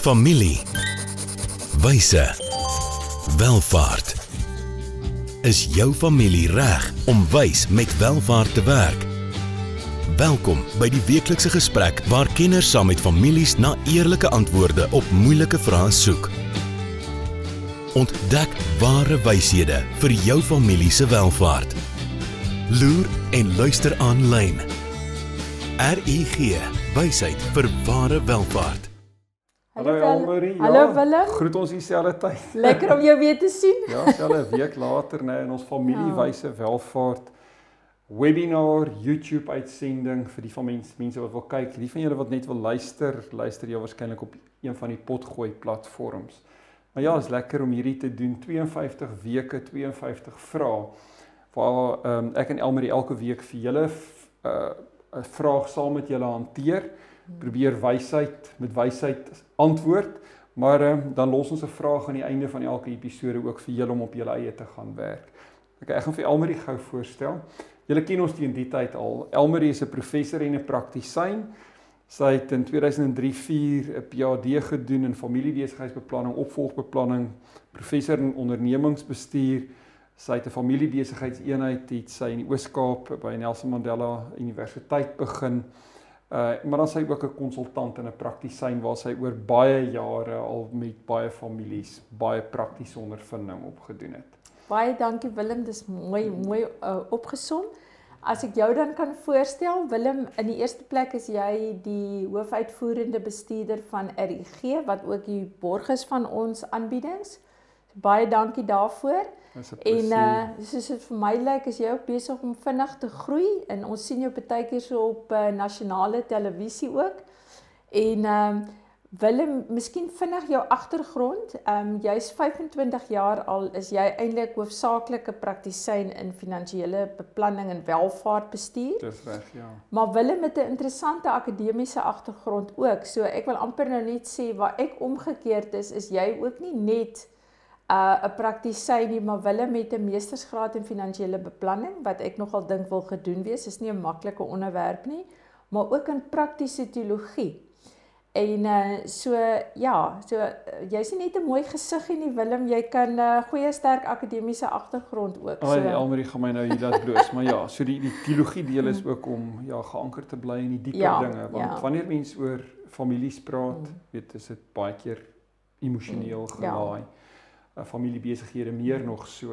Familie. Wyse. Welvaart. Is jou familie reg om wys met welvaart te werk? Welkom by die weeklikse gesprek waar kenners saam met families na eerlike antwoorde op moeilike vrae soek. Ontdek ware wyshede vir jou familie se welvaart. Loer en luister aanlyn. RUG, wysheid vir ware welvaart. Hallo Elmarie. Ja, Hallo Willem. Groet ons dieselfde tyd. Lekker om jou weer te sien. Ja, selfe week later nê in ons familiewyse welvaart webinar, YouTube uitsending vir die van mense mense wat wil kyk. Die van julle wat net wil luister, luister jy waarskynlik op een van die potgooi platforms. Maar ja, is lekker om hierdie te doen. 52 weke, 52 vrae waar um, ek en Elmarie elke week vir julle uh 'n vraag saam met julle hanteer. Probeer wysheid met wysheid antwoord. Maar uh, dan los ons 'n vraag aan die einde van elke episode ook vir julle om op julle eie te gaan werk. Okay, ek gaan vir Elmarie gou voorstel. Julle ken ons teen die tyd al. Elmarie is 'n professor en 'n praktisyn. Sy het in 2003-4 'n PhD gedoen in familiebesigheidsbeplanning, opvolgbeplanning, professor in ondernemingsbestuur. Sy het 'n familiebesigheidseenheid het sy in die Oos-Kaap by Nelson Mandela Universiteit begin. Uh maar dan sy ook 'n konsultant en 'n praktisyn waar sy oor baie jare al met baie families baie praktiese ondervinding opgedoen het. Baie dankie Willem, dis mooi mooi uh, opgesom. As ek jou dan kan voorstel, Willem, in die eerste plek is jy die hoofuitvoerende bestuurder van RUG wat ook die borg is van ons aanbiedings. Baie dankie daarvoor. 'n En uh soos dit vir my lyk, is jy ook besig om vinnig te groei en ons sien jou baie keer so op uh, nasionale televisie ook. En ehm um, Willem, miskien vinnig jou agtergrond. Ehm um, jy's 25 jaar al, is jy eintlik hoofsaaklike praktisyn in finansiële beplanning en welvaartbestuur. Dis reg, ja. Maar Willem het 'n interessante akademiese agtergrond ook. So ek wil amper nou net sê waar ek omgekeerd is, is jy ook nie net 'n uh, praktisyn nie, maar Willem het 'n meestersgraad in finansiële beplanning wat ek nogal dink wil gedoen wees. Is nie 'n maklike onderwerp nie, maar ook in praktiese teologie. En uh so ja, so uh, jy's nie net 'n mooi gesiggie nie Willem, jy kan 'n uh, goeie sterk akademiese agtergrond ook. Ag, So so. Elmarie gaan my nou hier laat bloos, maar ja, so die die teologie deel is ook om ja, geanker te bly in die dieper Ja, dinge, want ja. wanneer mens oor families praat, Mm. weet is dit baie keer emosioneel Mm, ja. Uh, familiebesighede meer nog so.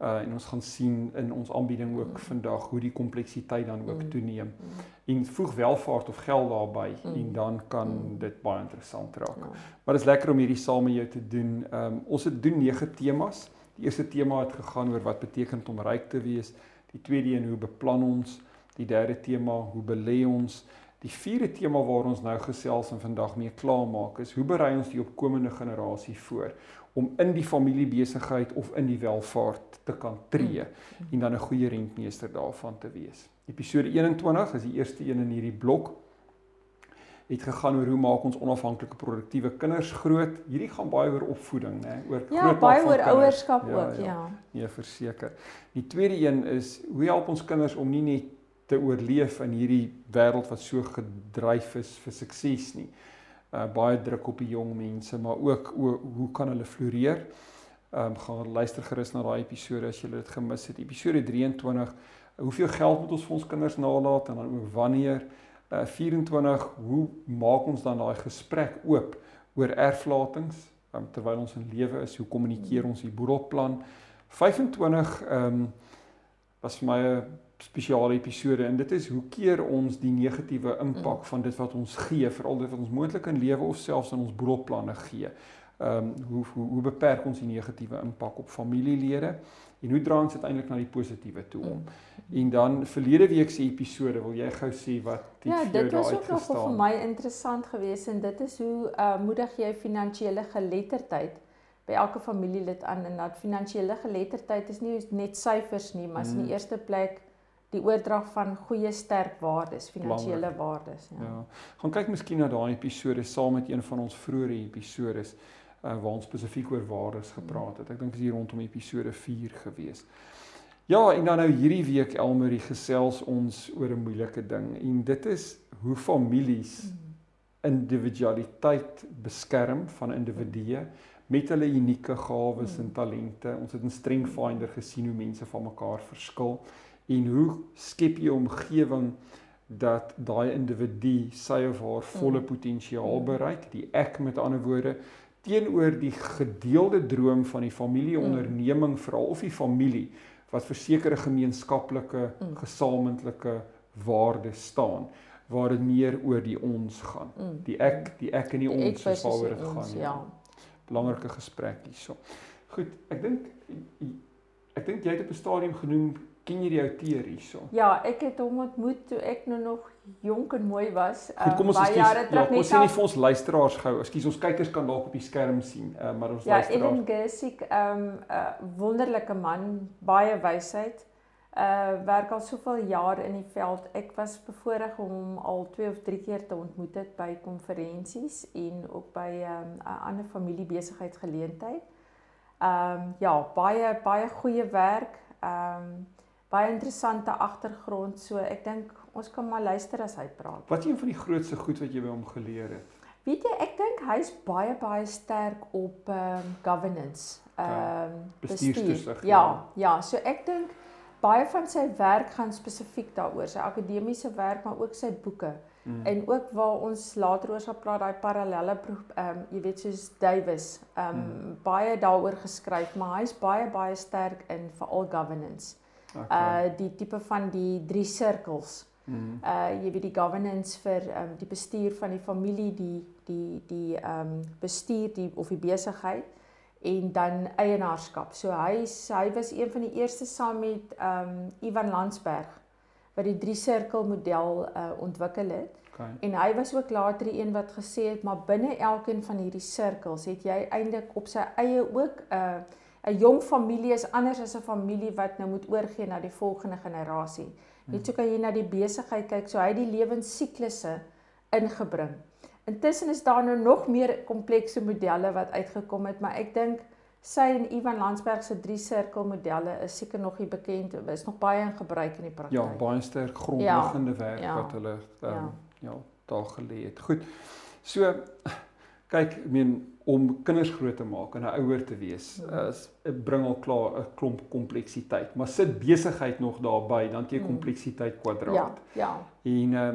Uh en ons gaan sien in ons aanbieding ook Mm. vandag hoe die kompleksiteit dan ook Mm. toeneem. Mm, En voeg welvaart of geld daarbey Mm. en dan kan Mm. dit baie interessant raak. ja. Maar dit is lekker om hierdie saam met jou te doen. Ehm um, ons het doen 9 temas. Die eerste tema het gegaan oor wat beteken om ryk te wees. Die tweede een hoe beplan ons? Die derde tema hoe belê ons? Die vierde tema waar ons nou gesels en vandag mee klaarmaak is hoe berei ons die opkomende generasie voor om in die familiebesigheid of in die welvaart te kan tree Mm. en dan 'n goeie rentmeester daarvan te wees. Episode 21 is die eerste een in hierdie blok het gegaan oor hoe maak ons onafhanklike produktiewe kinders groot. Hierdie gaan baie oor opvoeding, né? Oor Ja, grootmaak baie van oor kinders. ouerskap Ja, ook, ja. ja. Nee, verseker. Die tweede een is hoe help ons kinders om nie net te oorleef in hierdie wêreld wat so gedryf is vir sukses nie. Uh baie druk op die jong mense, maar ook o, hoe kan hulle floreer? Ehm um, gaan luister gerus na daai episode as jy dit gemis het. Episode 23, hoeveel geld moet ons vir ons kinders nalat en dan ook wanneer? Uh 24, hoe maak ons dan daai gesprek oop oor erflatings um, terwyl ons in lewe is? Hoe kommunikeer ons die boedelplan? 25 ehm um, was vir my 'n spesiale episode en dit is hoe keer ons die negatiewe impak van dit wat ons gee, veral dit wat ons moontlik in lewe of selfs in ons boedelplanne gee. Ehm um, hoe, hoe hoe beperk ons die negatiewe impak op familielede en hoe draai ons dit eintlik na die positiewe toe om? En dan verlede week se episode, wil jy gou sê wat het Ja, vir jou dit was ook nog vir my interessant geweest en dit is hoe uh, moedig jy finansiële geletterdheid by elke familielid aan en dat finansiële geletterdheid is nie net syfers nie, maar is in Mm. die eerste plek die oordrag van goeie sterk waardes, finansiële waardes, ja. Ja. Gaan kyk miskien na daai episode saam met een van ons vroeëre episodes uh, waar ons spesifiek oor waardes gepraat het. Ek dink dit is hier rondom episode 4 gewees. Ja, en dan nou hierdie week Elmarie gesels ons oor 'n moeilike ding en dit is hoe families Mm. individualiteit beskerm van individue met hulle unieke gawes en talente. Ons het in Strength Finder gesien hoe mense van mekaar verskil en hoe skep jy 'n omgewing dat daai individu sy of haar volle potensiaal bereik, die ek met ander woorde teenoor die gedeelde droom van die familieonderneming veral of die familie wat vir sekere gemeenskaplike gesamentlike waardes staan waar dit meer oor die ons gaan. Die ek, die ek en die, die ons is waaroor dit gaan. Ja. ja belangrike gesprek hierso. Goed, ek dink ek dink jy het op 'n stadium genoem ken jy die outeur hierso? Ja, ek het hom ontmoet toe ek nou nog jonk en mooi was. Goed, kom ons uh, jare terug ja, net. Ons sien nie vir ons luisteraars gou. Ekskuus, ons kykers kan dalk op die skerm sien, uh, maar ons ja, luisteraars. Ja, Eden Gesick, 'n um, uh, wonderlike man, baie wysheid uh werk al soveel jaar in die veld. Ek was bevoorreg om hom al 2 of 3 keer te ontmoet het by konferensies en ook by 'n um, ander familiebesigheidsgeleentheid. Um ja, baie baie goeie werk. Um baie interessante agtergrond. So ek dink ons kan maar luister as hy praat. Wat is een van die grootste goed wat jy by hom geleer het? Weet jy, ek dink hy's baie baie sterk op um governance. Um bestuursgesig. Ja, ja, so ek dink baie van sy werk gaan spesifiek daaroor, sy akademiese werk, maar ook sy boeke. Mm. En ook waar ons later oor sal praat daai parallelle ehm um, jy weet soos Davis, ehm um, mm. baie daaroor geskryf, maar hy's baie baie sterk in veral governance. Okay. Uh die tipe van die drie sirkels. Mm. Uh jy weet die governance vir ehm um, die bestuur van die familie, die die die ehm um, bestuur die of die besigheid en dan eienaarskap. So hy hy was een van die eerste saam met ehm um, Ivan Landsberg wat die drie sirkel model uh, ontwikkel het. Okay. En hy was ook later die een wat gesê het maar binne elkeen van hierdie sirkels het jy eintlik op sy eie ook 'n uh, 'n jong familie is anders as 'n familie wat nou moet oorgee na die volgende generasie. Net hmm. so kan jy na die besigheid kyk, so hy het die lewensiklusse ingebring. Intussen is daar nou nog meer komplekse modelle wat uitgekom het, maar ek dink sy en Ivan Landsberg se drie sirkel modelle is seker nog nie bekend, is nog baie in gebruik in die praktyk. Ja, baie sterk grondliggende ja, werk ja, wat hulle um, ja. ja, daar gelê het. Goed. So kyk, ek meen om kinders groot te maak en 'n ouer te wees, is bring al klaar 'n klomp kompleksiteit, maar sit besigheid nog daarbey, dan jy mm. kompleksiteit kwadraat. Ja, ja. En uh,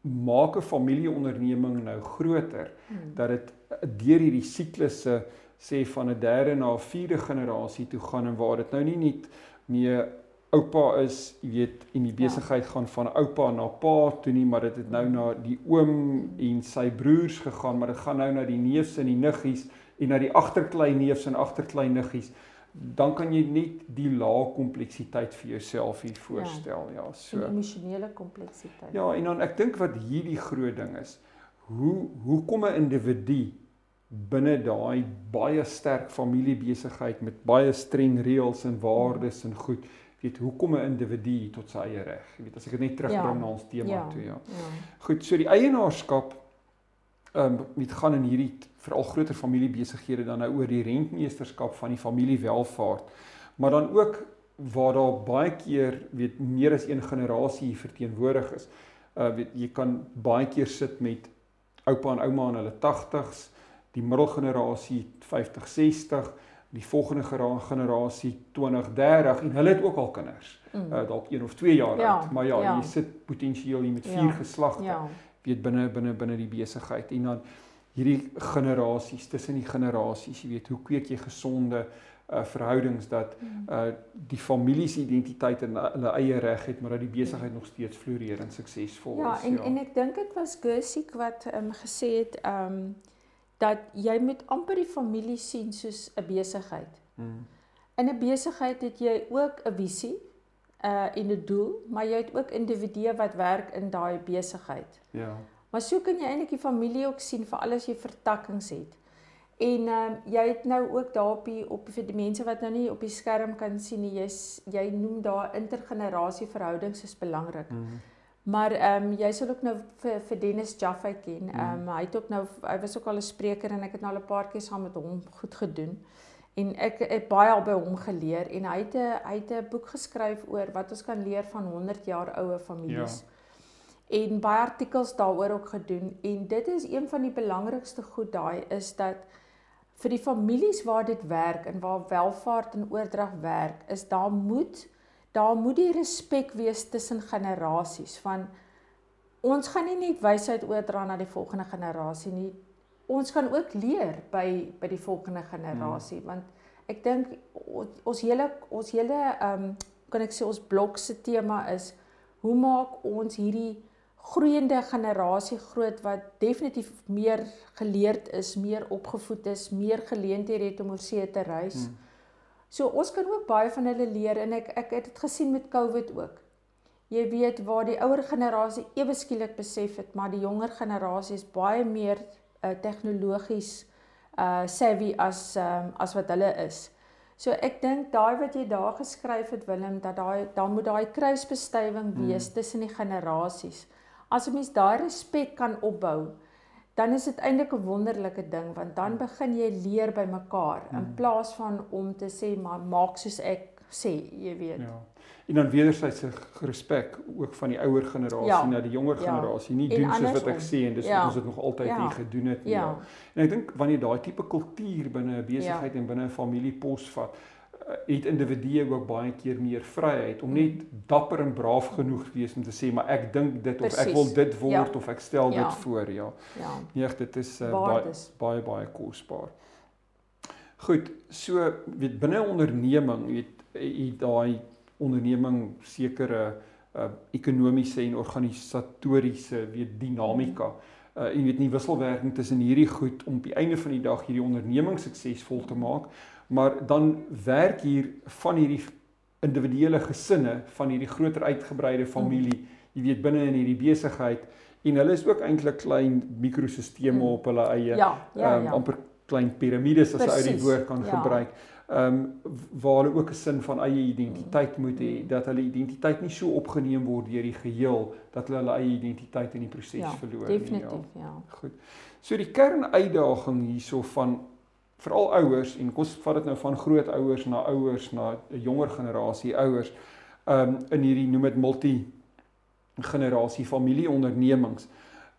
maak 'n familieonderneming nou groter hmm. dat dit deur hierdie siklusse sê van 'n derde na 'n vierde generasie toe gaan en waar dit nou nie net meer oupa is, jy weet, en die ja. besigheid ja. gaan van oupa na pa toe nie, maar dit het nou na die oom en sy broers gegaan, maar dit gaan nou na die neefs en die niggies en na die agterkleinneefs en agterkleinniggies dan kan jy net die lae kompleksiteit vir jouself hier voorstel. Ja, ja so. emosionele kompleksiteit. Ja, en dan ek dink wat hierdie groot ding is, hoe hoe kom 'n individu binne daai baie sterk familiebesigheid met baie streng reëls en waardes en goed, weet hoe kom 'n individu tot sy eie reg? Jy weet as ek dit net terugbring ja, na ons tema ja, toe, ja. ja. Goed, so die eienaarskap ehm um, met gaan in hierdie veral groter familiebesighede dan nou oor die rentmeesterskap van die familiewelvaart. Maar dan ook waar daar baie keer weet meer as een generasie verteenwoordig is. Uh weet jy kan baie keer sit met oupa en ouma in hulle 80s, die middelgenerasie 50, 60, die volgende generasie 20, 30 en hulle het ook al kinders. Mm. Uh dalk 1 of 2 jaar ja, oud, maar ja, ja, jy sit potensieel hier met vier ja, geslagte. Ja. weet binne binne binne die besigheid en dan hierdie generasies tussen die generasies, jy weet, hoe kweek jy gesonde uh verhoudings dat uh die familie se identiteit en hulle eie reg het, maar dat die besigheid nog steeds floreer en suksesvol ja, is. En, ja, en en ek dink dit was Gesiek wat um gesê het um dat jy moet amper die familie sien soos 'n besigheid. Hmm. In 'n besigheid het jy ook 'n visie uh en 'n doel, maar jy het ook individue wat werk in daai besigheid. Ja. Maar so kan jy eintlik die familie ook sien vir alles jy vertakkings het. En ehm uh, jy het nou ook daarop op vir die mense wat nou nie op die skerm kan sien nie, jy's jy noem daar intergenerasie verhoudings is belangrik. Mm -hmm. Maar ehm um, jy sal ook nou vir vir Dennis Jaffe ken. Mhm. Ehm um, hy het ook nou hy was ook al 'n spreker en ek het nou al 'n paar keer saam met hom goed gedoen. En ek het baie al by hom geleer en hy het 'n hy het 'n boek geskryf oor wat ons kan leer van 100 jaar oue families. Ja. en baie artikels daaroor ook gedoen en dit is een van die belangrikste goed daai is dat vir die families waar dit werk en waar welvaart en oordrag werk is daar moet daar moet die respek wees tussen generasies van ons gaan nie net wysheid oordra na die volgende generasie nie ons gaan ook leer by by die volgende generasie hmm. want ek dink ons hele ons hele ehm um, kan ek sê ons blok se tema is hoe maak ons hierdie groeiende generasie groot wat definitief meer geleerd is, meer opgevoed is, meer geleenthede het om oor see te reis. Hmm. So ons kan ook baie van hulle leer en ek ek het dit gesien met COVID ook. Jy weet waar die ouer generasie ewe skielik besef het, maar die jonger generasie is baie meer uh, tegnologies uh savvy as um, as wat hulle is. So ek dink daai wat jy daar geskryf het Willem dat daai dan moet daai kruisbestuiving wees hmm. tussen die generasies as 'n mens daai respek kan opbou, dan is dit eintlik 'n wonderlike ding want dan hmm. begin jy leer by mekaar in hmm. plaas van om te sê maar maak soos ek sê, jy weet. Ja. En dan wederwysige respek ook van die ouer generasie ja. na die jonger ja. generasie. Nie doen soos wat ek sê en dis ja. wat ons dit nog altyd ja. hier gedoen het nie. Ja. En ek dink wanneer daai tipe kultuur binne 'n besigheid ja. en binne 'n familie posvat, het individue ook baie keer meer vryheid om net dapper en braaf genoeg wees om te sê maar ek dink dit of Precies. ek wil dit word ja. of ek stel ja. dit voor ja. Ja. Nee, dit is uh, baie baie baie kosbaar. Goed, so weet binne onderneming weet jy daai onderneming sekere uh, ekonomiese en organisatoriese weet dinamika. Uh, en weet nie wisselwerking tussen hierdie goed om op die einde van die dag hierdie onderneming suksesvol te maak maar dan werk hier van hierdie individuele gesinne van hierdie groter uitgebreide familie jy weet binne in hierdie besigheid en hulle is ook eintlik klein mikrosisteme mm. op hulle eie ja, ja, um, ja. amper klein piramides as jy die woord kan ja. gebruik ehm um, waar hulle ook 'n sin van eie identiteit mm. moet hê dat hulle identiteit nie so opgeneem word deur die geheel dat hulle hulle eie identiteit in die proses ja, verloor nie definitief ja. ja goed so die kernuitdaging hierso van veral ouers en kom ons vat dit nou van grootouers na ouers na 'n jonger generasie ouers um in hierdie noem dit multi generasie familieondernemings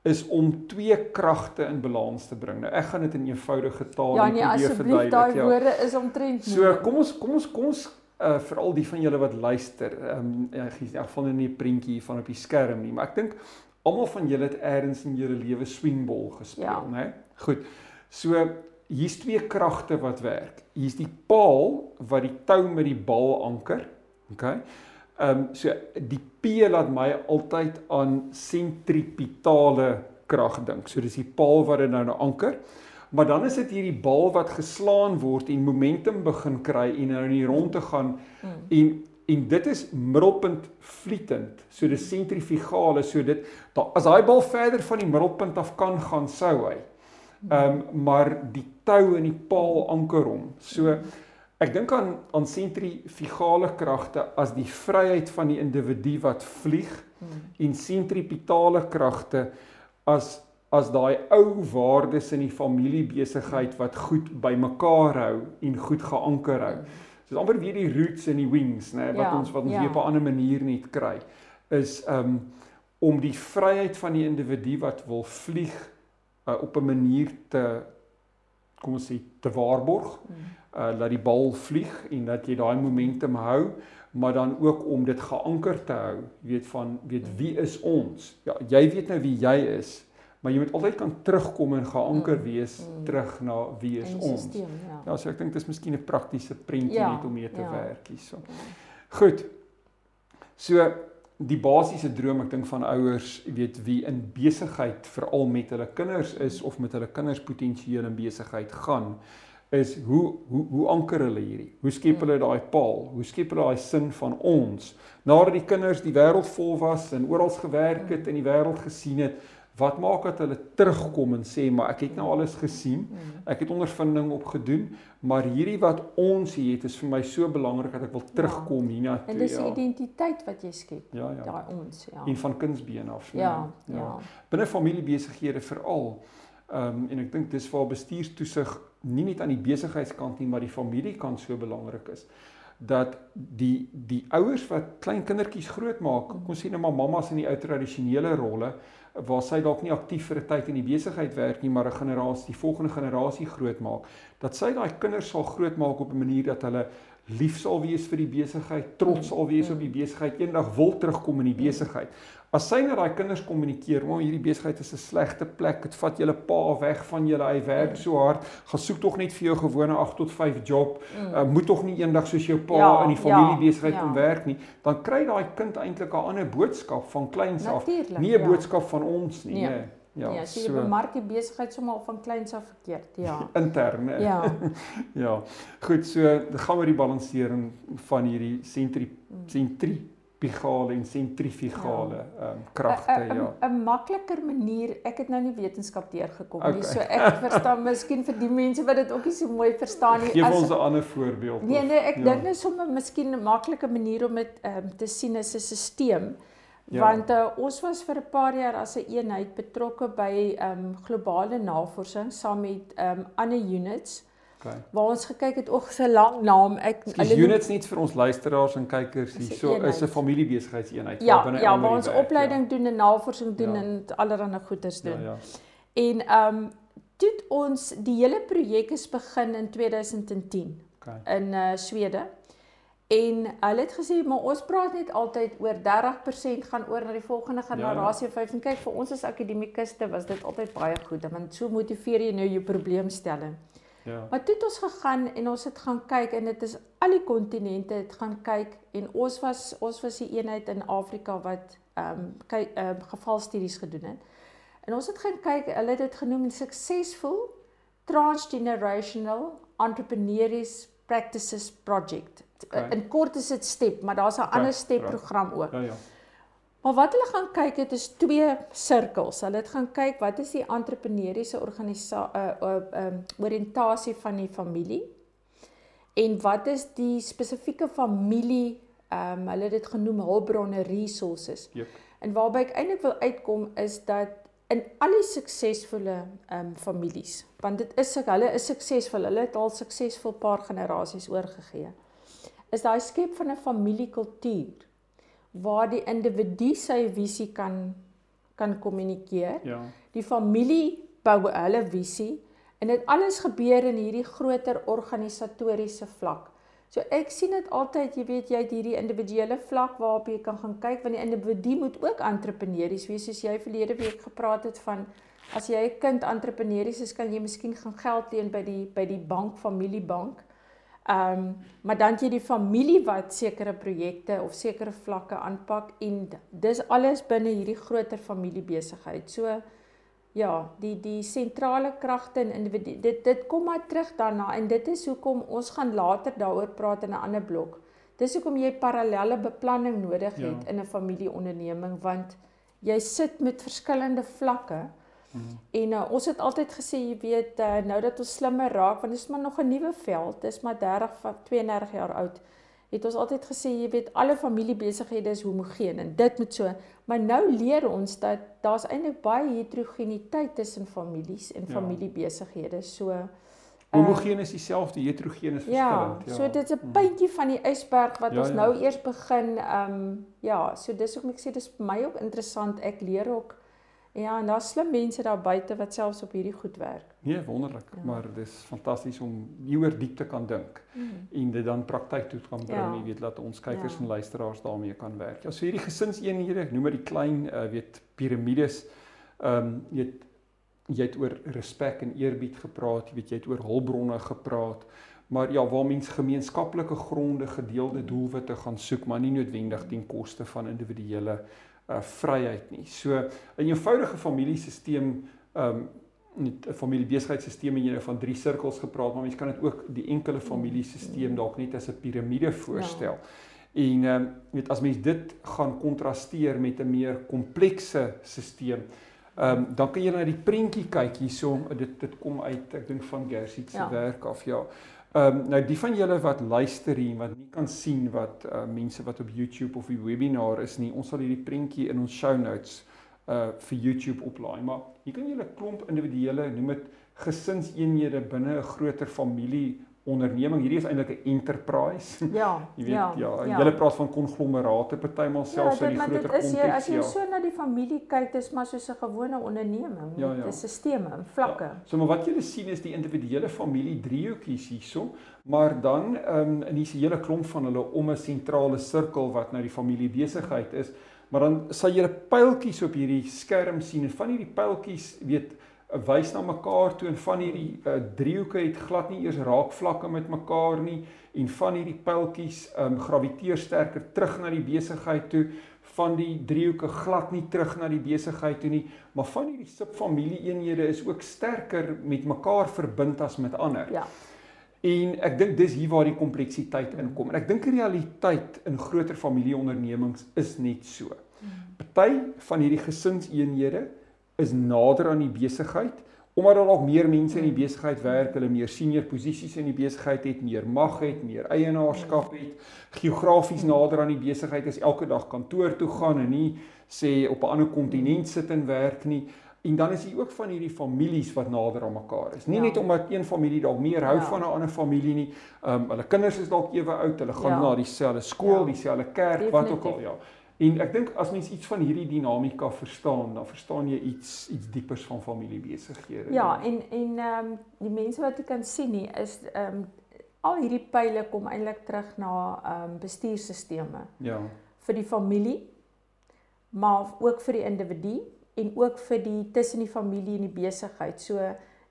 is om twee kragte in balans te bring. Nou ek gaan dit in eenvoudige taal ja, nee, probeer verduidelik. Ja, daai woorde is omtrent nie. So kom ons kom ons kom ons uh veral die van julle wat luister. Um ek in elk geval nie 'n prentjie van op die skerm nie, maar ek dink almal van julle het eers in julle lewe swingbol gespeel, ja. né? Goed. So hier's twee kragte wat werk. Hier's die paal wat die tou met die bal anker. OK. Ehm um, so die P laat my altyd aan sentripetale krag dink. So dis die paal wat dit nou nou anker. Maar dan is dit hierdie bal wat geslaan word en momentum begin kry en nou in die rondte gaan hmm. en en dit is middelpunt vlietend. So dis sentrifugale. So dit da, as daai bal verder van die middelpunt af kan gaan sou hy. Ehm um, maar die tou in die paal anker hom. So ek dink aan aan sentrifugale kragte as die vryheid van die individu wat vlieg hmm. en sentripetale kragte as as daai ou waardes in die familiebesigheid wat goed bymekaar hou en goed geanker hou. Hmm. So dis amper weer die roots en die wings, nê, wat ja, ons wat ons ja. weer op 'n ander manier net kry is um om die vryheid van die individu wat wil vlieg uh, op 'n manier te kom ons sê te waarborg. Uh laat die bal vlieg en dat jy daai momentum hou, maar dan ook om dit geanker te hou. Weet van weet wie is ons? Ja, jy weet nou wie jy is, maar jy moet altyd kan terugkom en geanker mm. wees mm. terug na wie is ons. Systeem, ja. ja, so ek dink dit is miskien 'n praktiese prentjie ja, net om mee te ja. werk hierso. Ja. Goed. So die basiese droom ek dink van ouers, jy weet wie in besigheid veral met hulle kinders is of met hulle kinders potensieel in besigheid gaan is hoe hoe hoe anker hulle hierdie? Hoe skep hulle daai paal? Hoe skep hulle daai sin van ons nadat die kinders die wêreld vol was en oral gewerk het en die wêreld gesien het? Wat maak dat hulle terugkom en sê maar ek het nou alles gesien. Mm. Ek het ondervinding opgedoen, maar hierdie wat ons hier het is vir my so belangrik dat ek wil terugkom ja. hiernatoe. En dis die ja. identiteit wat jy skep. Ja, ja. Daai ons, ja. En van kindsbeen af. Ja, ja. ja. Binne familiebesighede veral. Ehm um, en ek dink dis waar bestuurstoesig nie net aan die besigheidskant nie, maar die familiekant so belangrik is dat die die ouers wat klein kindertjies grootmaak, kom sien nou maar mammas in die ou tradisionele rolle waar sy dalk nie aktief vir 'n tyd in die besigheid werk nie, maar 'n generasie, die volgende generasie grootmaak, dat sy daai kinders sal grootmaak op 'n manier dat hulle lief sal wees vir die besigheid, trots sal wees op die besigheid, eendag wil terugkom in die besigheid. As sy net daai kinders kommunikeer, "Maar hierdie besigheid is 'n slegte plek. Dit vat julle pa weg van julle. Hy werk so hard. Gaan soek tog net vir jou gewone 8 tot 5 job. Mm. Uh, moet tog nie eendag soos jou pa ja, in die familiebesigheid ja, kom ja. werk nie." Dan kry daai kind eintlik 'n ander boodskap van kleins af. Nie 'n ja. boodskap van ons nie, nee. nee. Ja, ja so jy bemark die besigheid sommer van kleins af verkeerd, ja. Intern, hè. Ja. ja. Goed, so gaan we die balansering van hierdie sentri mm. sentri pigale en sentrifugale ja. ehm ja. um, kragte ja. 'n makliker manier. Ek het nou nie wetenskap deurgekom okay. nie. So ek verstaan miskien vir die mense wat dit ook nie so mooi verstaan nie. Geef ons 'n ander voorbeeld. Nee nee, ek ja. dink net sommer miskien 'n maklike manier om dit ehm um, te sien is 'n stelsel. Ja. Want uh, ons was vir 'n paar jaar as 'n een eenheid betrokke by ehm um, globale navorsing saam met ehm um, ander units. Okay. Waar ons gekyk het ook se lang naam ek hulle units net vir ons luisteraars en kykers hier so is 'n familiebesigheidseenheid ja, binne Ja, waar ons werk, opleiding ja. doen en navorsing doen ja. en allerlei goeders doen. Ja, ja. En ehm um, toe ons die hele projek is begin in 2010 okay. in uh, Swede. En hulle het gesê maar ons praat net altyd oor 30% gaan oor na die volgende generasie ja, ja. 5 en kyk vir ons as akademikuste was dit altyd baie goed want so motiveer jy nou jou probleemstelling. Ja. Maar toe het ons gegaan en ons het gaan kyk en dit is al die kontinente het gaan kyk en ons was ons was die eenheid in Afrika wat ehm um, kyk ehm um, gevalstudies gedoen het. En ons het gaan kyk, hulle het dit genoem successful transgenerational entrepreneurial practices project. Okay. In kort is dit step, maar daar's 'n okay. ander step program ook. Ja ja. Maar wat hulle gaan kyk het is twee sirkels. Hulle het gaan kyk wat is die entrepreneursiese organisasie uh uh um oriëntasie van die familie en wat is die spesifieke familie um hulle het dit genoem hulpbronne resources. Yep. En waarby ek eintlik wil uitkom is dat in al die suksesvolle um families, want dit is hulle is suksesvol, hulle het al suksesvol paar generasies oorgegee. Is daai skep van 'n familiekultuur waar die individu sy visie kan kan kommunikeer. Ja. Die familie bou hulle visie en dit alles gebeur in hierdie groter organisatoriese vlak. So ek sien dit altyd, jy weet jy het hierdie individuele vlak waarop jy kan gaan kyk want die individu moet ook entrepreneurs wees soos jy verlede week gepraat het van as jy 'n kind entrepreneurs is kan jy miskien gaan geld leen by die by die bank, familiebank. Ehm um, maar dan jy die familie wat sekere projekte of sekere vlakke aanpak en dis alles binne hierdie groter familiebesigheid. So ja, die die sentrale kragte in individu dit dit kom maar terug daarna en dit is hoekom ons gaan later daaroor praat in 'n ander blok. Dis hoekom jy parallelle beplanning nodig ja. het ja. in 'n familieonderneming want jy sit met verskillende vlakke. -hmm. En uh, ons het altyd gesê jy weet uh, nou dat ons slimmer raak want dit is maar nog 'n nuwe veld, dis maar 30 van 32 jaar oud. Het ons altyd gesê jy weet alle familiebesighede is homogeen en dit moet so. Maar nou leer ons dat daar's eintlik baie heterogeniteit tussen families en ja. familiebesighede. So uh, homogeen is dieselfde, heterogeen is ja, verskillend. Ja, so dit's 'n mhm. puntjie van die ysberg wat ja, ons ja. nou eers begin ehm um, ja, so dis hoekom ek sê dis vir my ook interessant. Ek leer ook Ja, en daar's slim mense daar buite wat selfs op hierdie goed werk. Nee, wonderlik, ja. maar dis fantasties om hieroor diep te kan dink mm. en dit dan praktyk toe kan bring, ja. jy weet, dat ons kykers ja. en luisteraars daarmee kan werk. Ja, so hierdie gesinseenhede, noem maar die klein, uh, weet, piramides, ehm um, jy het jy het oor respek en eerbied gepraat, jy weet, jy het oor hulpbronne gepraat. Maar ja, waar mens gemeenskaplike gronde, gedeelde doelwitte gaan soek, maar nie noodwendig ten koste van individuele uh vryheid nie. So 'n eenvoudige familiesisteem um 'n familiebesigheidsstelsel en jy nou van drie sirkels gepraat, maar mens kan dit ook die enkele familiesisteem dalk net as 'n piramide voorstel. Ja. En ehm um, weet as mens dit gaan kontrasteer met 'n meer komplekse stelsel, ehm um, dan kan jy na die prentjie kyk hierso, dit dit kom uit ek dink van Gersit se ja. werk af ja. Ehm um, nou die van julle wat luister hier wat nie kan sien wat uh, mense wat op YouTube of die webinar is nie, ons sal hierdie prentjie in ons show notes uh vir YouTube oplaai, maar hier kan julle klomp individuele, noem dit gesinseenhede binne 'n groter familie onderneming. Hierdie is eintlik 'n enterprise. Ja. jy weet ja, ja, ja. jy praat van konglomerate partymal selfs ja, in die groter konteks. Ja, as jy ja. so na die familie kyk, dis maar soos 'n gewone onderneming ja, ja. met 'n stelsel en vlakke. Ja. So maar wat jy sien is die individuele familie driehoekies hierso, maar dan um, in hierdie hele klomp van hulle om 'n sentrale sirkel wat nou die familie besigheid is. Maar dan sal jy 'n pyltjies op hierdie skerm sien en van hierdie pyltjies weet wys na mekaar toe en van hierdie uh, driehoeke het glad nie eers raakvlakke met mekaar nie en van hierdie pyltjies um, graviteer sterker terug na die besigheid toe van die driehoeke glad nie terug na die besigheid toe nie maar van hierdie subfamilie eenhede is ook sterker met mekaar verbind as met ander. Ja. En ek dink dis hier waar die kompleksiteit inkom. En ek dink die realiteit in groter familieondernemings is net so. Hmm. Party van hierdie gesinseenhede is nader aan die besigheid omdat daar dalk meer mense in die besigheid werk, hulle meer senior posisies in die besigheid het, meer mag het, meer eienaarskap het, geografies nader aan die besigheid is, elke dag kantoor toe gaan en nie sê op 'n ander kontinent sit en werk nie. En dan is hier ook van hierdie families wat nader aan mekaar is. Nie ja. net omdat een familie dalk meer hou ja. van 'n ander familie nie. Ehm um, hulle kinders is dalk ewe oud, hulle gaan ja. na dieselfde skool, ja. dieselfde kerk, Definitief. wat ook al, ja. En ek dink as mens iets van hierdie dinamika verstaan, dan verstaan jy iets iets diepers van familiebesighede. Ja, en en ehm um, die mense wat jy kan sien nie is ehm um, al hierdie pile kom eintlik terug na ehm um, bestuurstelsels. Ja. vir die familie, maar ook vir die individu en ook vir die tussen die familie en die besigheid. So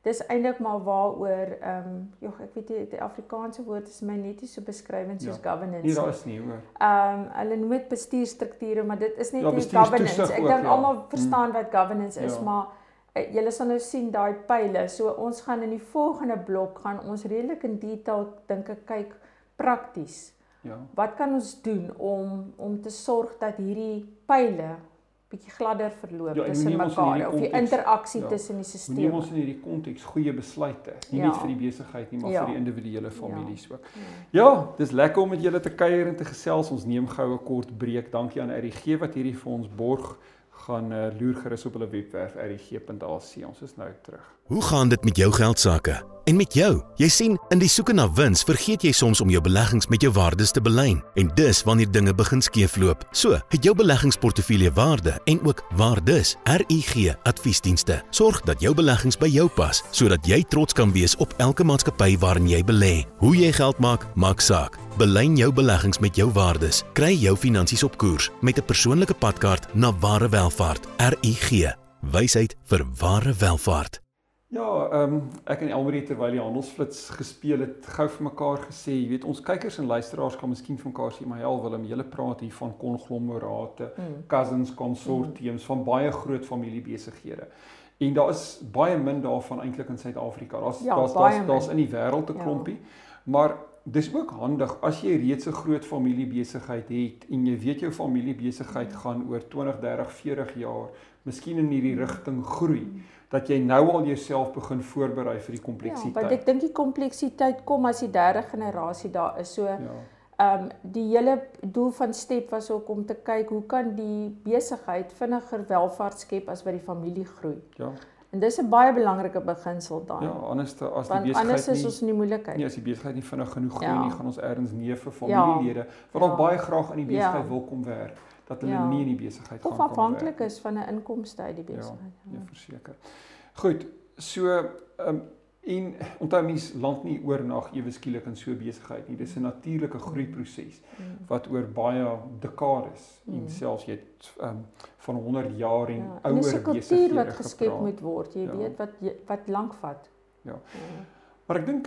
dis eintlik maar waaroor ehm um, jog ek weet die, die Afrikaanse woord is my net nie so beskrywend soos ja, governance nie. Nee, daar is nie hoor. Ehm um, hulle noem dit bestuurstrukture, maar dit is net ja, nie governance. Ek dink ja. almal verstaan hmm. wat governance is, ja. maar uh, julle sal nou sien daai pile. So ons gaan in die volgende blok gaan ons redelik in detail dink ek kyk prakties. Ja. Wat kan ons doen om om te sorg dat hierdie pile bietjie gladder verloop ja, tussen mekaar of die interaksie ja, tussen die stelsels. Neem ons in hierdie konteks goeie besluite, nie ja. net vir die besigheid nie, maar ja. vir die individuele families ja. ook. Ja, ja dis lekker om met julle te kuier en te gesels. Ons neem gou 'n kort breek. Dankie aan RGG wat hierdie vir ons borg gaan uh, loer gerus op hulle webwerf rg.ac. Ons is nou terug. Hoe gaan dit met jou geld sake? En met jou? Jy sien, in die soeke na wins, vergeet jy soms om jou beleggings met jou waardes te belyn. En dis wanneer dinge begin skeefloop. So, het jou beleggingsportefeulje waarde en ook waardes. RUG Adviesdienste sorg dat jou beleggings by jou pas, sodat jy trots kan wees op elke maatskappy waarin jy belê. Hoe jy geld maak, maak saak. Belyn jou beleggings met jou waardes. Kry jou finansies op koers met 'n persoonlike padkaart na ware welvaart. RUG. Wysheid vir ware welvaart. Ja, ehm um, ek en Elmarie terwyl die handelsflits gespeel het, gou vir mekaar gesê, jy weet ons kykers en luisteraars kan miskien van mekaar sê, maar hel Willem, jy praat hier van konglomerate, mm. cousins, konsortiums mm. van baie groot familiebesighede. En daar is baie min daarvan eintlik in Suid-Afrika. Daar's ja, daar's daar's daar's in die wêreld 'n ja. klompie. Ja. Maar dis ook handig as jy reeds 'n groot familiebesigheid het en jy weet jou familiebesigheid mm. gaan oor 20, 30, 40 jaar miskien in hierdie rigting groei. Dat jy nou al jouself begin voorberei vir die kompleksiteit. Ja, want ek dink die kompleksiteit kom as die derde generasie daar is. So ja. ehm um, die hele doel van step was ook om te kyk hoe kan die besigheid vinniger welvaart skep as wat die familie groei. Ja. En dis 'n baie belangrike beginsel daai. Ja, anders as die besigheid anders is ons in die moeilikheid. Nee, as die besigheid nie vinnig genoeg groei ja. nie, gaan ons ergens neef vir familielede wat ja. al baie graag in die besigheid ja. wil kom werk dat hulle ja. nie in die besigheid gaan kom. Of afhanklik is van 'n inkomste uit die ja, besigheid. Ja, ja verseker. Goed, so ehm um, en onthou mens land nie oornag ewe skielik in so besigheid nie. Dis 'n natuurlike groeiproses mm. wat oor baie dekades mm. en selfs jy ehm um, van 100 jaar en ja, ouer besighede kultuur wat geskep moet word. Jy ja. weet wat wat lank vat. Ja. ja. Maar ek dink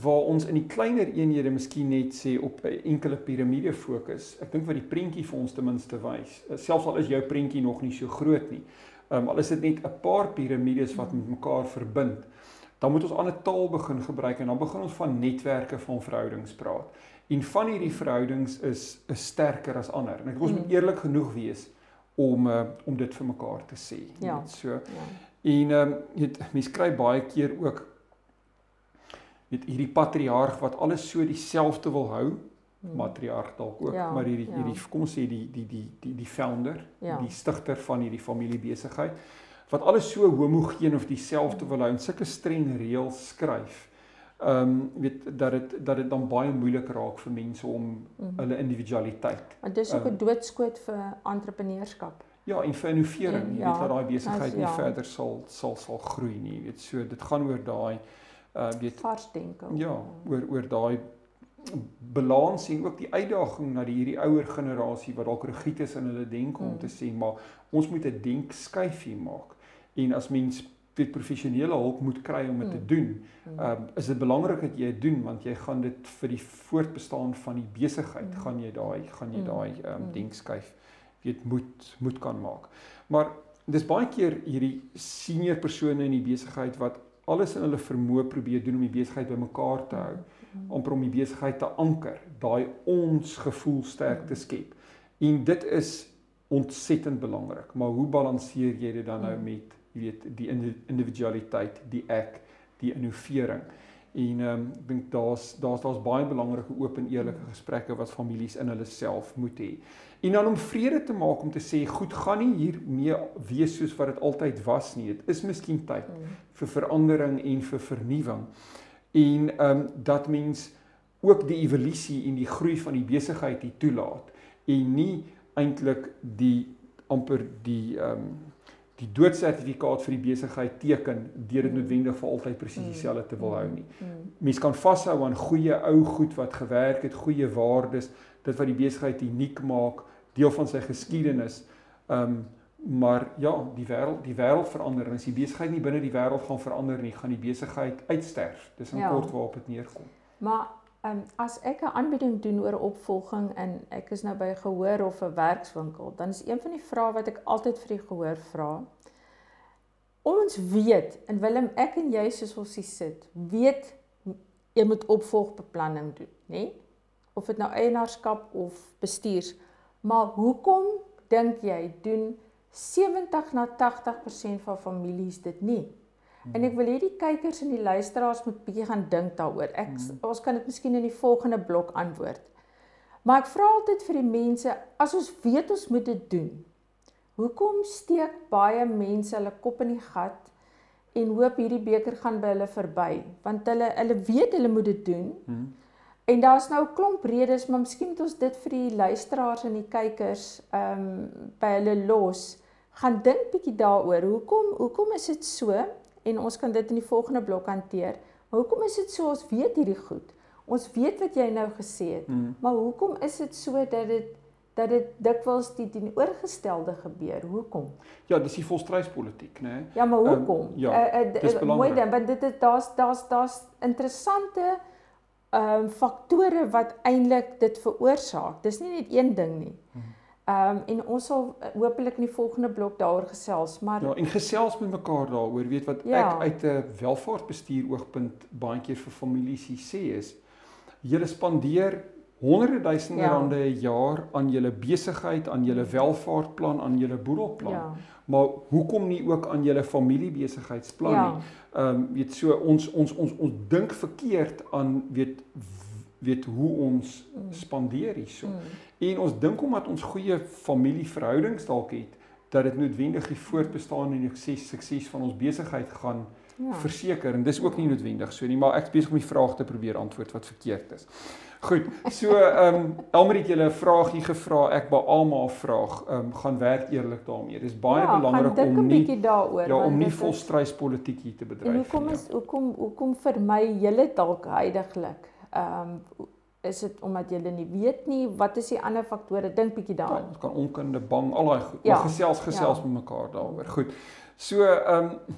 waar ons in die kleiner eenhede miskien net sê op 'n enkele piramide fokus, ek dink wat die prentjie vir ons ten minste wys, eh, selfs al is jou prentjie nog nie so groot nie. Um, al is dit net 'n paar piramides wat met mekaar verbind, dan moet ons ander taal begin gebruik en dan begin ons van netwerke van verhoudings praat. En van hierdie verhoudings is is sterker as ander. En ek ons moet mm. eerlik genoeg wees om uh, om dit vir mekaar te sê. Ja. Net so. Ja. En ehm um, jy mense kry baie keer ook met hierdie patriarg wat alles so dieselfde wil hou hmm. matriarg dalk ook ja, maar hierdie ja. hierdie kom ons sê die die die die die founder ja. die stigter van hierdie familiebesigheid wat alles so homogeen of dieselfde wil hou en sulke streng reëls skryf ehm um, weet dat dit dat dit dan baie moeilik raak vir mense om mm -hmm. hulle individualiteit. Want dis ook 'n um, doodskoot vir entrepreneurskap. Ja, en vir innovering, jy ja, weet dat daai besigheid nie ja. verder sal sal sal groei nie, jy weet. So dit gaan oor daai uh weet vars denke. Ja, oor oor daai balans en ook die uitdaging na die hierdie ouer generasie wat dalk rigied is in hulle denke mm. om te sê maar ons moet 'n denkskuifie maak. En as mens weet professionele hulp moet kry om dit te mm. doen. Mm. Ehm um, is dit belangrik dat jy dit doen want jy gaan dit vir die voortbestaan van die besigheid mm. gaan jy daai gaan jy daai ehm um, denkskuif weet moet moet kan maak. Maar dis baie keer hierdie senior persone in die besigheid wat alles in hulle vermoë probeer doen om die besigheid bymekaar te hou, om om die besigheid te anker, daai ons gevoel sterk te skep. En dit is ontsettend belangrik, maar hoe balanseer jy dit dan nou met jy weet die individualiteit, die ek, die innovering. En ehm um, ek dink daar's daar's daar's baie belangrike oop en eerlike gesprekke wat families in hulle self moet hê. En dan om vrede te maak om te sê goed gaan nie hier mee wees soos wat dit altyd was nie. Dit is miskien tyd mm. vir verandering en vir vernuwing. En ehm um, dat mens ook die evolusie en die groei van die besigheid hier toelaat en nie eintlik die amper die ehm um, die doodsertifikaat vir die besigheid teken deur dit mm. noodwendig vir altyd presies mm. dieselfde te wil hou nie. Mm. Mens kan vashou aan goeie ou goed wat gewerk het, goeie waardes, dit wat die besigheid uniek maak, deel van sy geskiedenis. Ehm um, maar ja, die wêreld, die wêreld verander en as die besigheid nie binne die wêreld gaan verander nie, gaan die besigheid uitsterf. Dis in ja. kort waarop dit neerkom. Maar um, as ek 'n aanbieding doen oor opvolging en ek is nou by gehoor of 'n werkswinkel, dan is een van die vrae wat ek altyd vir die gehoor vra, Ons weet en Willem ek en jy soos ons hier sit, weet jy moet opvolgbeplanning doen, nê? Nee? Of dit nou eienaarskap of bestuurs. Maar hoekom dink jy doen 70 na 80% van families dit nie? En ek wil hê die kykers en die luisteraars moet bietjie gaan dink daaroor. Ek hmm. ons kan dit miskien in die volgende blok antwoord. Maar ek vra altyd vir die mense, as ons weet ons moet dit doen, Hoekom steek baie mense hulle kop in die gat en hoop hierdie beker gaan by hulle verby? Want hulle hulle weet hulle moet dit doen. Hmm. En daar's nou 'n klomp redes, maar miskien moet ons dit vir die luisteraars en die kykers ehm um, by hulle los. Gaan dink bietjie daaroor. Hoekom hoekom is dit so? En ons kan dit in die volgende blok hanteer. Maar hoekom is dit so ons weet hierdie goed? Ons weet wat jy nou gesê het. Hmm. Maar hoekom is dit so dat dit dat dit dikwels die teenoorgestelde gebeur. Hoekom? Ja, dis die volstryspolitiek, né? Nee? Ja, maar hoekom? Um, ja, uh, uh, dis mooi dan, want dit is daar's daar's daar's interessante ehm um, faktore wat eintlik dit veroorsaak. Dis nie net een ding nie. Mhm. Ehm um, en ons sal uh, hopelik in die volgende blok daaroor gesels, maar Ja, en gesels met mekaar daaroor, weet wat ja. ek uit 'n welvaartbestuur oogpunt baie keer vir families sê is, julle spandeer honderde duisende ja. rande 'n jaar aan julle besigheid, aan julle welvaartplan, aan julle boedelplan. Ja. Maar hoekom nie ook aan julle familiebesigheidsplan ja. nie? Ehm um, weet so ons ons ons ons dink verkeerd aan weet weet hoe ons mm. spandeer hierso. Mm. En ons dink omdat ons goeie familieverhoudings dalk het, dat dit noodwendig die voortbestaan en die sukses sukses van ons besigheid gaan ja. verseker en dis ook nie noodwendig so nie, maar ek besig om die vraag te probeer antwoord wat verkeerd is. Goed. So ehm um, Elmarie het julle 'n vraagie gevra. Ek ba almal vraag. Ehm um, gaan werk eerlik daarmee. Dis baie ja, belangrik om nie daaroor, ja, om nie volstryspolitiek hier te bedryf nie. Hoekom is hoekom hoekom vermy julle dalk heidaglik? Ehm um, is dit omdat julle nie weet nie wat is die ander faktore? Dink bietjie daaraan. Ja, kan onkunde, bang, al daai goed. Ja, maar gesels gesels ja. met mekaar daaroor. Goed. So ehm um,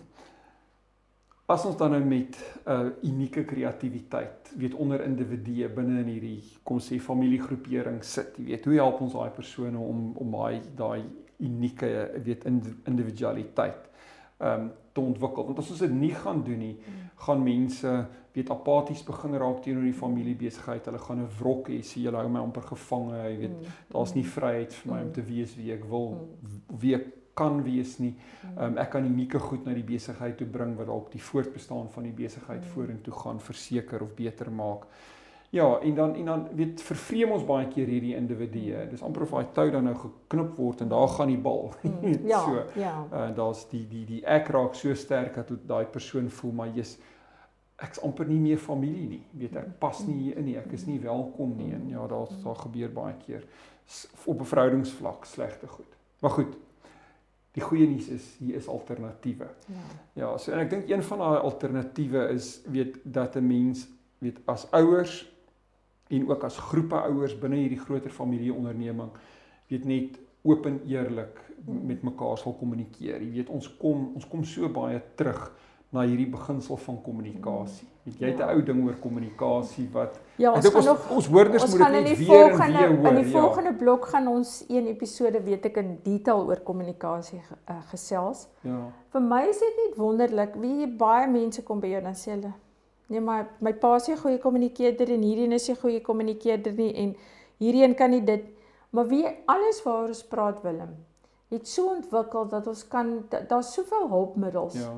As ons dan nou met 'n uh, unieke kreatiwiteit, weet onder individue binne in hierdie kom sê familiegroepering sit, jy weet, hoe help ons daai persone om om daai daai unieke weet individualiteit ehm um, te ontwikkel? Want as ons dit nie gaan doen nie, gaan mense weet apaties begin raak teenoor die familiebesigheid. Hulle gaan 'n wrok hê, sê julle hou my amper gevange, jy weet, mm. daar's nie vryheid vir my om te wees wie ek wil, mm. wie ek kan wees nie. Um, ek kan unieke goed na die besigheid toe bring wat dalk die voortbestaan van die besigheid mm. vorentoe gaan verseker of beter maak. Ja, en dan en dan weet vervreem ons baie keer hierdie individue. Dis amper of daai tou dan nou geknip word en daar gaan die bal. Mm. ja, so. Ja. Uh daar's die die die ek raak so sterk dat daai persoon voel maar jy's ek's amper nie meer familie nie. Weet ek pas nie hier in nie. Ek is nie welkom nie. En ja, daar daar gebeur baie keer op 'n verhoudingsvlak slegte goed. Maar goed. Die goeie nuus is hier is alternatiewe. Ja. Ja, so en ek dink een van daai alternatiewe is weet dat 'n mens weet as ouers en ook as groepe ouers binne hierdie groter familie onderneming weet net oop en eerlik met mekaar sal kommunikeer. Jy weet ons kom ons kom so baie terug na hierdie beginsel van kommunikasie. Weet jy het 'n ja. ou ding oor kommunikasie wat Ja, ons gaan nog ons hoorders moet dit net weer en weer hoor. In die ja. volgende blok gaan ons een episode weet ek in detail oor kommunikasie uh, gesels. Ja. Vir my is dit net wonderlik wie baie mense kom by jou dan sê hulle nee maar my pa sê goeie kommunikeerder en hierdie is 'n goeie kommunikeerder nie en hierdie een kan nie dit maar wie alles waaroor ons praat Willem het so ontwikkel dat ons kan daar's soveel hulpmiddels. Ja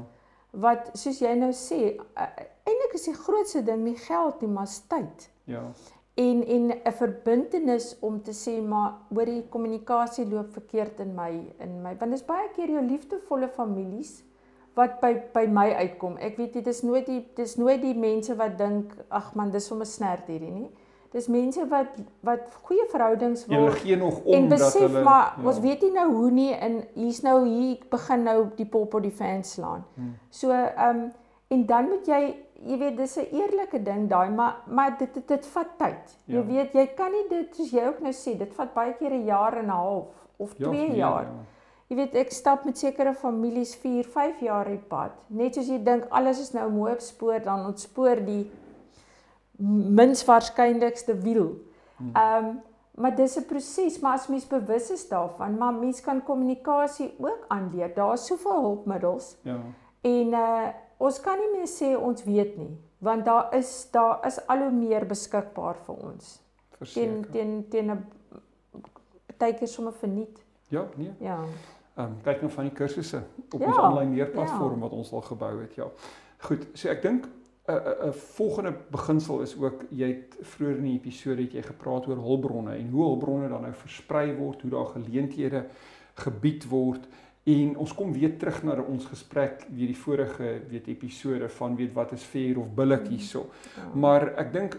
wat soos jy nou sê eintlik is die grootste ding nie geld nie maar tyd. Ja. En en 'n verbintenis om te sê maar oor die kommunikasie loop verkeerd in my in my want dit is baie keer jou liefdevolle families wat by by my uitkom. Ek weet dit is nooit die dis nooit die mense wat dink ag man dis sommer snert hierdie nie. Dis mense wat wat goeie verhoudings wil. Hulle gee nog om dat besef, hulle maar ja. ons weet nie nou hoe nie en hier's nou hier begin nou die pop op die fans slaan. Hmm. So ehm um, en dan moet jy jy weet dis 'n eerlike ding daai maar maar dit dit, dit vat tyd. Ja. Jy weet jy kan nie dit soos jy ook nou sê dit vat baie keer 'n jaar en 'n half of 2 ja, jaar. Ja. Jy weet ek stap met sekere families 4, 5 jaar op pad. Net soos jy dink alles is nou mooi op spoor dan ontspoor die mins waarskynlikste wiel. Hmm. Ehm um, maar dis 'n proses, maar as mens bewus is daarvan, maar mens kan kommunikasie ook aanleer. Daar's soveel hulpmiddels. Ja. En uh ons kan nie meer sê ons weet nie, want daar is daar is al hoe meer beskikbaar vir ons. Teen teen teen 'n partykeer sommer verniet. Ja, nee. Ja. Ehm um, kyk nou van die kursusse op ja, ons aanlyn leerplatform ja. wat ons al gebou het, ja. Goed, so ek dink 'n 'n volgende beginsel is ook jy het vroeër in die episode het jy gepraat oor hulpbronne en hoe hulpbronne dan nou versprei word, hoe daar geleenthede gebied word en ons kom weer terug na ons gesprek weer die vorige weet episode van weet wat is fair of billik hierso. Ja. Maar ek dink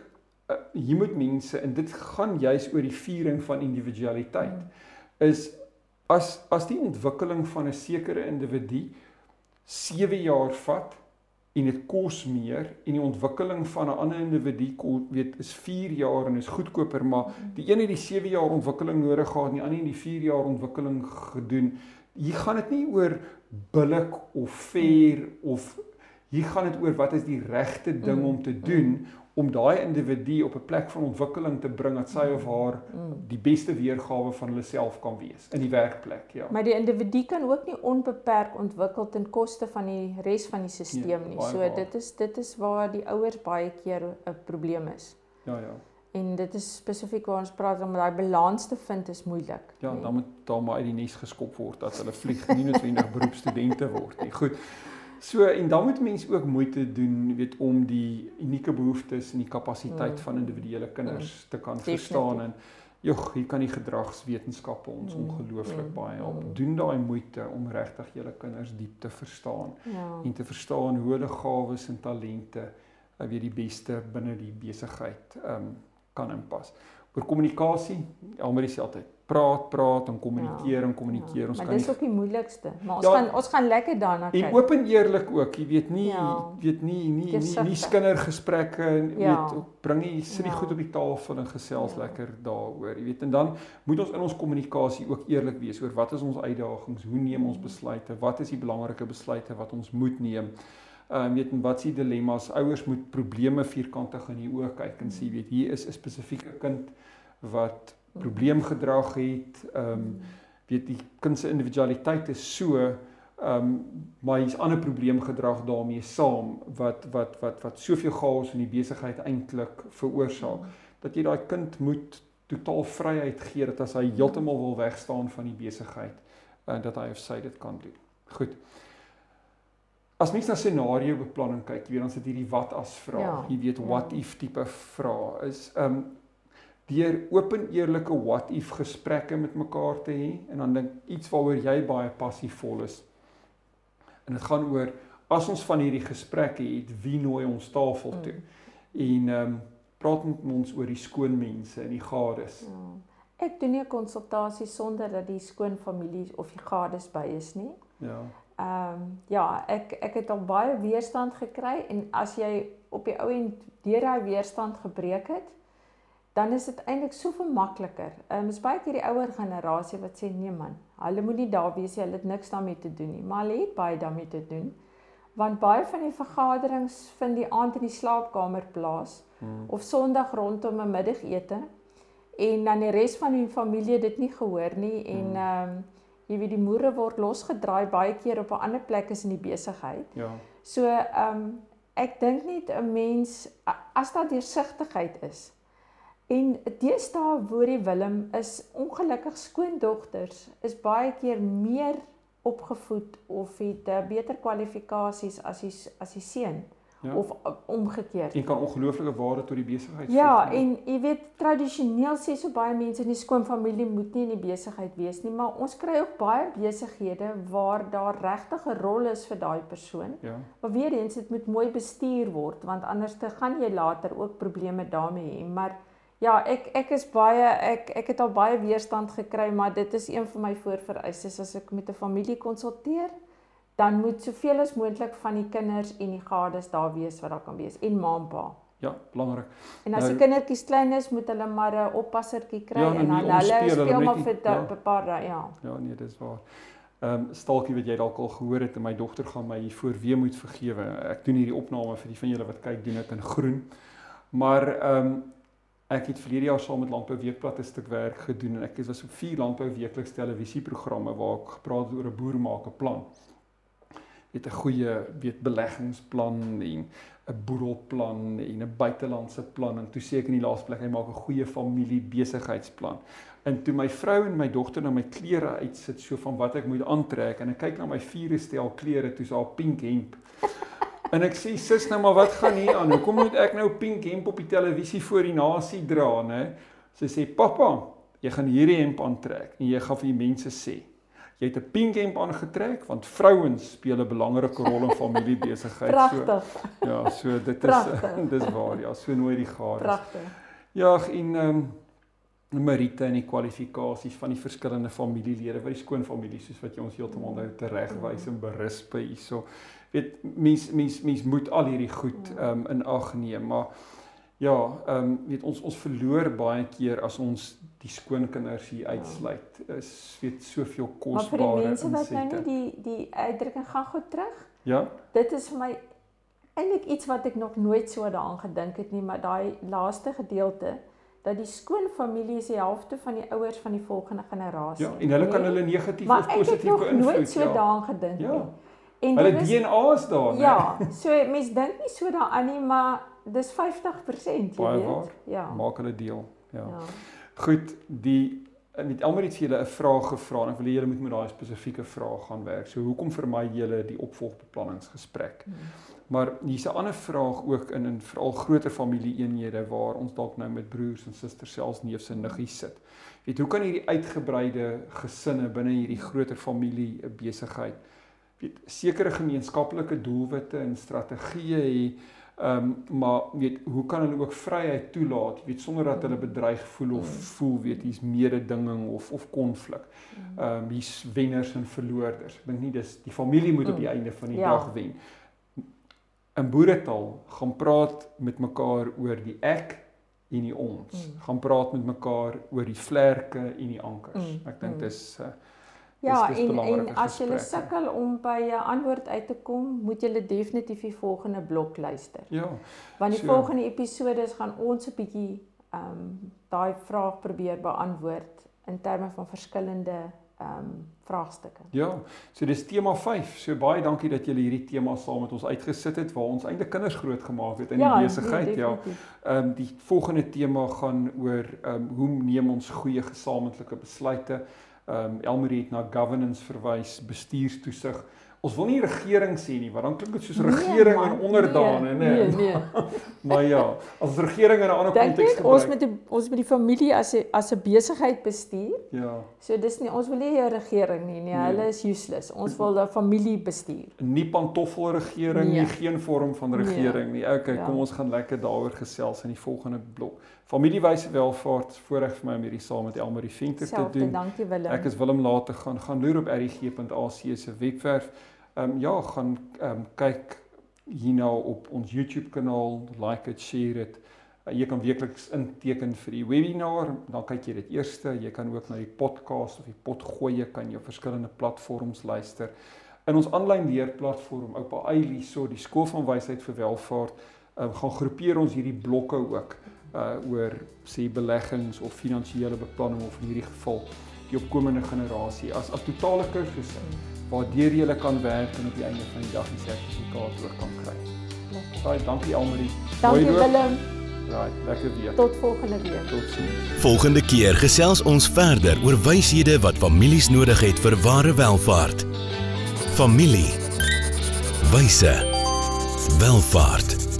uh, hier moet mense en dit gaan juis oor die viering van individualiteit ja. is as as die ontwikkeling van 'n sekere individu 7 jaar vat en dit kos meer en die ontwikkeling van 'n ander individu weet is 4 jaar en is goedkoper maar mhm. die een het die 7 jaar ontwikkeling nodig gehad en die ander het die 4 jaar ontwikkeling gedoen hier gaan dit nie oor billik of fair of hier gaan dit oor wat is die regte ding mm. om te doen mm om daai individu op 'n plek van ontwikkeling te bring dat sy of haar mm. die beste weergawe van hulle self kan wees in die werkplek, ja. Maar die individu kan ook nie onbeperk ontwikkel ten koste van die res van die stelsel nie. So waar. dit is dit is waar die ouers baie keer 'n probleem is. Ja, ja. En dit is spesifiek waar ons praat om daai balans te vind is moeilik. Ja, nee. dan moet daar maar uit die nes geskop word dat hulle vlieg nie noodwendig beroepstudente word nie. Goed. So en dan moet mense ook moeite doen, weet om die unieke behoeftes en die kapasiteit mm. van individuele kinders mm. te kan Definitely. verstaan en jog, hier kan die gedragswetenskappe ons mm. ongelooflik mm. baie help. Mm. Doen daai moeite om regtig julle kinders diep te verstaan ja. en te verstaan hoe hulle gawes en talente uh, weet die beste binne die besigheid um, kan inpas. Oor kommunikasie, almal sê altyd praat, praat en kommunikeer ja, en kommunikeer. Ja, ons maar kan dis ook die moeilikste. Maar ons ja, gaan ons gaan lekker daarna kyk. En oop en eerlik ook, jy weet nie, ja, weet nie nie nie, nie skindergesprekke en ja. weet bring jy sit die ja. goed op die tafel en gesels ja. lekker daaroor. Jy weet en dan moet ons in ons kommunikasie ook eerlik wees oor wat is ons uitdagings, hoe neem ons besluite, wat is die belangrike besluite wat ons moet neem. Ehm um, weet en wat is die dilemma's? Ouers moet probleme vierkantig in die oë kyk en sê weet hier is 'n spesifieke kind wat probleemgedrag het. Ehm um, weet die kind se individualiteit is so ehm um, maar hier's ander probleemgedrag daarmee saam wat wat wat wat soveel chaos in die besigheid eintlik veroorsaak dat jy daai kind moet totaal vryheid gee dat as hy heeltemal wil wegstaan van die besigheid en uh, dat hy of sy dit kan doen. Goed. As mens na scenario beplanning kyk, jy weet dan sit hierdie wat as vraag. Ja, jy weet what ja. if tipe vrae is ehm um, deur oop en eerlike what if gesprekke met mekaar te hê en dan dink iets waaroor jy baie passievol is. En dit gaan oor as ons van hierdie gesprekke het, wie nooi ons tafel toe? Mm. En ehm um, praat met ons oor die skoon mense en die gades. Ja. Ek doen nie 'n konsultasie sonder dat die skoon familie of die gades by is nie. Ja. Ehm um, ja, ek ek het al baie weerstand gekry en as jy op die ou end deur daai weerstand gebreek het, dan is dit eintlik soveel makliker. Ehm um, is baie keer die ouer generasie wat sê nee man, hulle moet nie daar wees nie, hulle het niks daarmee te doen nie, maar hulle het baie daarmee te doen. Want baie van die vergaderings vind die aand in die slaapkamer plaas hmm. of Sondag rondom 'n middagete en dan die res van die familie dit nie gehoor nie en hmm. ehm hmm. um, jy weet die moere word losgedraai baie keer op 'n ander plek is in die besigheid. Ja. So ehm um, ek dink net 'n mens as daar deursigtigheid is En deesdae word die Willem is ongelukkig skoondogters is baie keer meer opgevoed of het uh, beter kwalifikasies as die as die seun ja. of uh, omgekeerd. En kan ongelooflike waarde tot die besigheid gee. Ja, en jy weet tradisioneel sê so baie mense in die skoonfamilie moet nie in die besigheid wees nie, maar ons kry ook baie besighede waar daar regtig 'n rol is vir daai persoon. Ja. Maar weer eens dit moet mooi bestuur word want anders te gaan jy later ook probleme daarmee hê, maar Ja, ek ek is baie ek ek het al baie weerstand gekry, maar dit is een van my voorvereistes as ek met 'n familie konsulteer, dan moet soveel as moontlik van die kinders en die gades daar wees wat daar kan wees en ma en pa. Ja, belangrik. En as nou, die kindertjies klein is, moet hulle maar 'n oppassertjie kry ja, en dan hulle speel maar vir 'n ja. paar dae, ja. Ja, nee, dis waar. Ehm um, stalkie wat jy dalk al gehoor het en my dogter gaan my voor weer moet vergewe. Ek doen hierdie opname vir die van julle wat kyk, doen dit in groen. Maar ehm um, Ek het verlede jaar saam met Landbou Weekblad 'n stuk werk gedoen en ek was op vier Landbou Weekliks televisieprogramme waar ek gepraat het oor 'n boer maak 'n plan. Het 'n goeie weet beleggingsplan en 'n boedelplan en 'n buitelandse plan en toe ek in die laaste plek hy maak 'n goeie familie besigheidsplan. En toe my vrou en my dogter na my klere uitsit so van wat ek moet aantrek en ek kyk na my vier stel klere toe so 'n pink hemp En ek sê sis nou maar wat gaan hier aan? Hoekom moet ek nou pink hemp op die televisie voor die nasie dra, né? Sy sê pappa, jy gaan hierdie hemp aantrek en jy gaan vir die mense sê jy het 'n pink hemp aangetrek want vrouens speel 'n belangrike rol in familiebesigheid. Pragtig. So, ja, so dit is Prachtig. dis waar ja, so nooit die gade. Pragtig. Ja, en ehm um, Marita en die kwalifikasies van die verskillende familielede wat die skoonfamilie soos wat jy ons heeltemal nou teregwys en berisp hierso weet mens mens mens moet al hierdie goed ja. ehm um, in ag neem maar ja ehm um, weet ons ons verloor baie keer as ons die skoonkinders hier ja. uitsluit is weet soveel kosbare maar vir die mense wat nou nie die die uitdrukking gaan goed terug ja dit is vir my eintlik iets wat ek nog nooit so daaraan gedink het nie maar daai laaste gedeelte dat die skoonfamilie is die helfte van die ouers van die volgende generasie. Ja, en hulle kan hulle negatief of positief beïnvloed. Maar ek het nog nooit so ja. daaraan gedink ja. nie. En hulle DNA is daar, né? Ja, so mense dink nie so daaraan nie, maar dis 50%, jy Baie weet. Waar. Ja. Maak hulle deel. Ja. ja. Goed, die met almal het vir julle 'n vraag gevra en ek wil hê julle moet met daai spesifieke vraag gaan werk. So hoekom vermy julle die opvolgbeplanningsgesprek? Hmm. Maar hier's 'n ander vraag ook in in veral groter familieeenhede waar ons dalk nou met broers en susters selfs neefs en niggies sit. Weet hoe kan hierdie uitgebreide gesinne binne hierdie groter familie 'n besigheid weet sekere gemeenskaplike doelwitte en strategieë hê ehm um, maar weet hoe kan hulle ook vryheid toelaat weet sonder dat hulle bedreig voel of mm. voel weet hier's mededinging of of konflik. Mm. Ehm um, hier's wenners en verloorders. Ek dink nie dis die familie moet op die mm. einde van die ja. dag wen. In boeretaal gaan praat met mekaar oor die ek en die ons. Mm. Gaan praat met mekaar oor die vlerke en die ankers. Mm. Ek dink dis uh, Ja, en en as jy sukkel om by 'n antwoord uit te kom, moet jy definitief die volgende blok luister. Ja. Want die so. volgende episode gaan ons 'n bietjie ehm um, daai vraag probeer beantwoord in terme van verskillende ehm um, vraagstukke. Ja. So dis tema 5. So baie dankie dat julle hierdie tema saam met ons uitgesit het waar ons eintlik kinders groot gemaak het in ja, die besigheid. Nee, ja. Ehm um, die volgende tema gaan oor ehm um, hoe neem ons goeie gesamentlike besluite? Ehm um, Elmarie het na governance verwys, bestuurstoesig. ons wil nie regering sê nie, want dan klink dit soos regering nee, en onderdane, nee. Nee, nee. maar ja, as regering in 'n ander konteks gebruik. Ons met die ons met die familie as 'n as 'n besigheid bestuur. Ja. So dis nie ons wil nie 'n regering nie, nee, nee. hulle is useless. Ons wil 'n familie bestuur. Nie pantoffel regering nee. nie, geen vorm van nee. regering nee. nie. Okay, ja. kom ons gaan lekker daaroor gesels in die volgende blok. Familiewyse welvaart voorreg vir my om hierdie saam met Elmarie Venter te doen. Dankie Willem. Ek is Willem later gaan gaan loer op rg.ac se webwerf. Ehm um, ja, gaan ehm um, kyk hierna op ons YouTube kanaal, like dit, share dit. Uh, jy kan weekliks inteken vir die webinar, dan kyk jy dit eerste. Jy kan ook na die podcast of die pot gooi, jy kan jou verskillende platforms luister. In ons aanlyn leerplatform Oupa Eili, so die skool van wysheid vir welvaart, um, gaan groepeer ons hierdie blokke ook uh oor sê beleggings of finansiële beplanning of in hierdie geval die opkomende generasie as as totale kursusse waardeur jy kan werk en op die einde van die dag die sertifikaat ook kan kry. Baie dankie Almarie. Dankie Willem. Right, lekker weer. Tot volgende week. Totsiens. Volgende keer gesels ons verder oor wyshede wat families nodig het vir ware welvaart. Familie. Wyse. Welvaart.